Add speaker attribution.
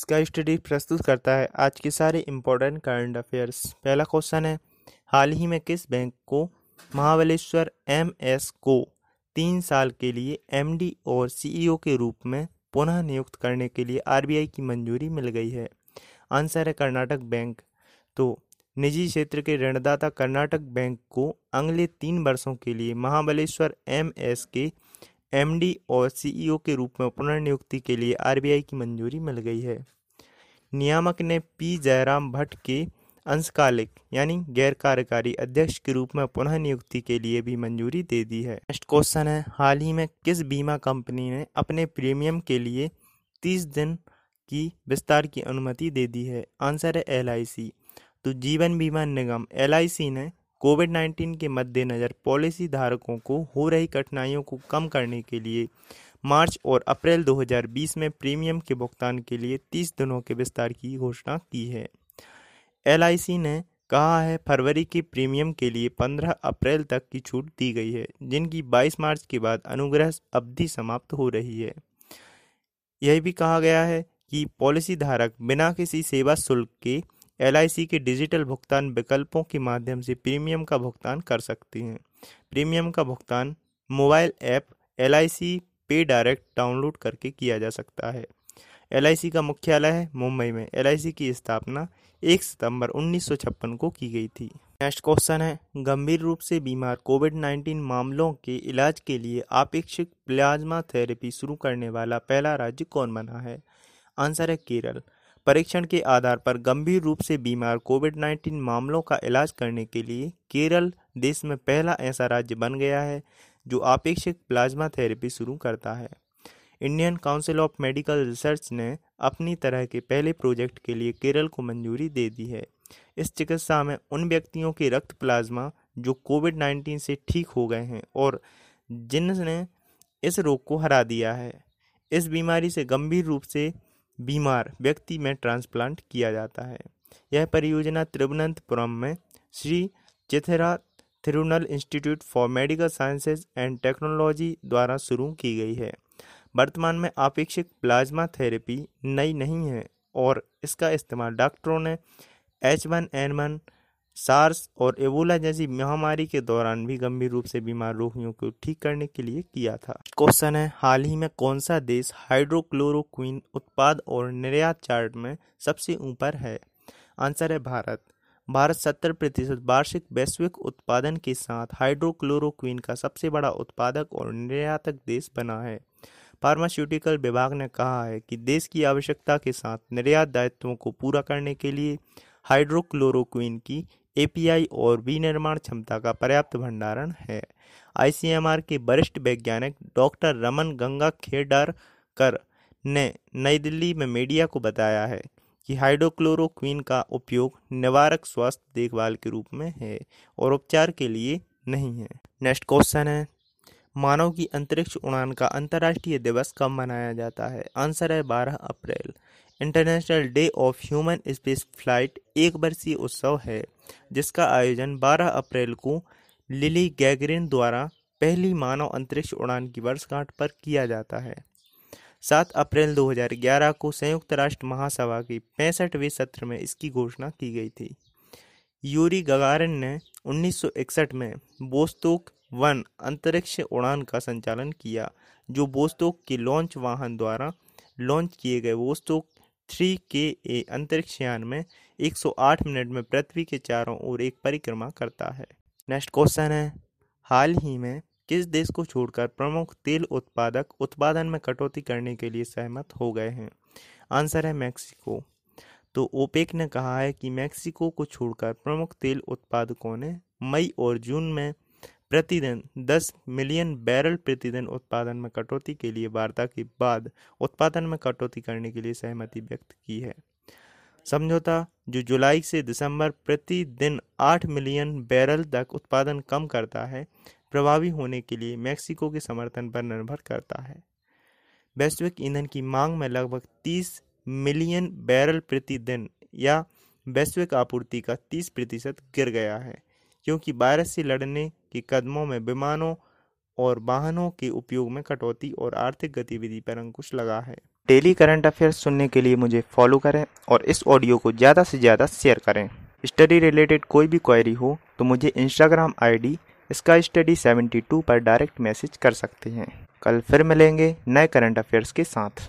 Speaker 1: इसका स्टडी प्रस्तुत करता है आज के सारे इम्पोर्टेंट करंट अफेयर्स पहला क्वेश्चन है, हाल ही में किस बैंक को महाबलेश्वर एम एस को तीन साल के लिए एमडी और सीईओ के रूप में पुनः नियुक्त करने के लिए आरबीआई की मंजूरी मिल गई है? आंसर है कर्नाटक बैंक तो निजी क्षेत्र के ऋणदाता कर्नाटक बैंक को अगले तीन वर्षों के लिए महाबलेश्वर एम एस के एमडी और सीईओ के रूप में पुनर्नियुक्ति के लिए आरबीआई की मंजूरी मिल गई है। नियामक ने पी जयराम भट्ट के अंशकालिक यानी गैर कार्यकारी अध्यक्ष के रूप में पुनः नियुक्ति के लिए भी मंजूरी दे दी है। नेक्स्ट क्वेश्चन है, हाल ही में किस बीमा कंपनी ने अपने प्रीमियम के लिए तीस दिन की विस्तार की अनुमति दे दी है? आंसर है एलआईसी तो जीवन बीमा निगम एलआईसी ने कोविड 19 के मद्देनज़र पॉलिसी धारकों को हो रही कठिनाइयों को कम करने के लिए मार्च और अप्रैल 2020 में प्रीमियम के भुगतान के लिए 30 दिनों के विस्तार की घोषणा की है। एलआईसी ने कहा है, फरवरी के प्रीमियम के लिए 15 अप्रैल तक की छूट दी गई है, जिनकी 22 मार्च के बाद अनुग्रह अवधि समाप्त हो रही है। यह भी कहा गया है कि पॉलिसी धारक बिना किसी सेवा शुल्क के LIC के डिजिटल भुगतान विकल्पों के माध्यम से प्रीमियम का भुगतान कर सकते हैं। प्रीमियम का भुगतान mobile app L pay direct download करके किया जा सकता है। LIC का मुख्यालय है मुंबई में। LIC की स्थापना एक सितंबर उन्नीस सौ छप्पन को की गई थी। नेक्स्ट क्वेश्चन है, गंभीर रूप से बीमार कोविड 19 मामलों के इलाज के लिए आपेक्षिक प्लाज्मा थेरेपी शुरू करने वाला पहला राज्य कौन बना है? आंसर है केरल। परीक्षण के आधार पर गंभीर रूप से बीमार कोविड 19 मामलों का इलाज करने के लिए केरल देश में पहला ऐसा राज्य बन गया है, जो आपेक्षिक प्लाज्मा थेरेपी शुरू करता है। Indian Council of Medical Research ने अपनी तरह के पहले प्रोजेक्ट के लिए केरल को मंजूरी दे दी है। इस चिकित्सा में उन व्यक्तियों के रक्त प्लाज्मा जो कोविड 19 से ठीक हो गए हैं और जिनने इस रोग को हरा दिया है। इस बीमारी से गंभीर रूप से बीमार व्यक्ति में ट्रांसप्लांट किया जाता है। यह परियोजना तिरुवनंतपुरम में Shri Chithira Thirunal Institute for Medical Sciences and Technology द्वारा शुरू की गई है। वर्तमान में आपेक्षिक प्लाज्मा थेरेपी नई नहीं है और इसका इस्तेमाल डॉक्टरों ने H one N one SARS और एबोला जैसी महामारी के दौरान भी गंभीर रूप से बीमार रोगियों को ठीक करने के लिए किया था। क्वेश्चन है, हाल ही में कौन सा देश हाइड्रोक्लोरोक्विन उत्पाद और निर्यात चार्ट में सबसे ऊपर है? आंसर है भारत। भारत सत्तर प्रतिशत वार्षिक वैश्विक उत्पादन के साथ हाइड्रोक्लोरोक्विन का सबसे बड़ा उत्पादक और निर्यातक देश बना है। फार्मास्यूटिकल विभाग ने कहा है कि देश की आवश्यकता के साथ निर्यात दायित्वों को पूरा करने के लिए हाइड्रोक्लोरोक्विन की एपीआई और विनिर्माण क्षमता का पर्याप्त भंडारण है। आईसीएमआर के वरिष्ठ वैज्ञानिक डॉक्टर रमन गंगा खेडारकर ने नई दिल्ली में मीडिया को बताया है कि हाइड्रोक्लोरोक्वीन का उपयोग निवारक स्वास्थ्य देखभाल के रूप में है और उपचार के लिए नहीं है। नेक्स्ट क्वेश्चन है, मानव की अंतरिक्ष उड़ान का अंतर्राष्ट्रीय दिवस कब मनाया जाता है? आंसर है 12 अप्रैल। International Day of Human Space Flight एक वर्षीय उत्सव है। जिसका आयोजन 12 अप्रैल को लिली गैगरिन द्वारा पहली मानव अंतरिक्ष उड़ान की वर्षगांठ पर किया जाता है। 7 अप्रैल 2011 को संयुक्त राष्ट्र महासभा के पैंसठवें सत्र में इसकी घोषणा की गई थी। यूरी गगारिन ने 1961 में बोस्तोक वन अंतरिक्ष उड़ान का संचालन किया, जो बोस्तोक के लॉन्च वाहन द्वारा लॉन्च किए गए वोस्तोक थ्री के ए अंतरिक्ष यान में 108 मिनट में पृथ्वी के चारों ओर एक परिक्रमा करता है। नेक्स्ट क्वेश्चन है, हाल ही में किस देश को छोड़कर प्रमुख तेल उत्पादक उत्पादन में कटौती करने के लिए सहमत हो गए हैं? आंसर है मैक्सिको तो ओपेक ने कहा है कि मैक्सिको को छोड़कर प्रमुख तेल उत्पादकों ने मई और जून में प्रतिदिन 10 मिलियन बैरल प्रतिदिन उत्पादन में कटौती के लिए वार्ता के बाद उत्पादन में कटौती करने के लिए सहमति व्यक्त की है। समझौता, जो जुलाई से दिसंबर प्रतिदिन 8 मिलियन बैरल तक उत्पादन कम करता है, प्रभावी होने के लिए मैक्सिको के समर्थन पर निर्भर करता है। वैश्विक ईंधन की मांग में लगभग 30 मिलियन बैरल प्रतिदिन या वैश्विक आपूर्ति का 30 प्रतिशत गिर गया है, क्योंकि वायरस से लड़ने के कदमों में विमानों और वाहनों के उपयोग में कटौती और आर्थिक गतिविधि पर अंकुश लगा है। डेली करंट अफेयर्स सुनने के लिए मुझे फॉलो करें और इस ऑडियो को ज़्यादा से ज़्यादा शेयर करें। स्टडी रिलेटेड कोई भी क्वेरी हो तो मुझे इंस्टाग्राम आईडी इसका स्टडी 72 पर डायरेक्ट मैसेज कर सकते हैं। कल फिर मिलेंगे नए करंट अफेयर्स के साथ।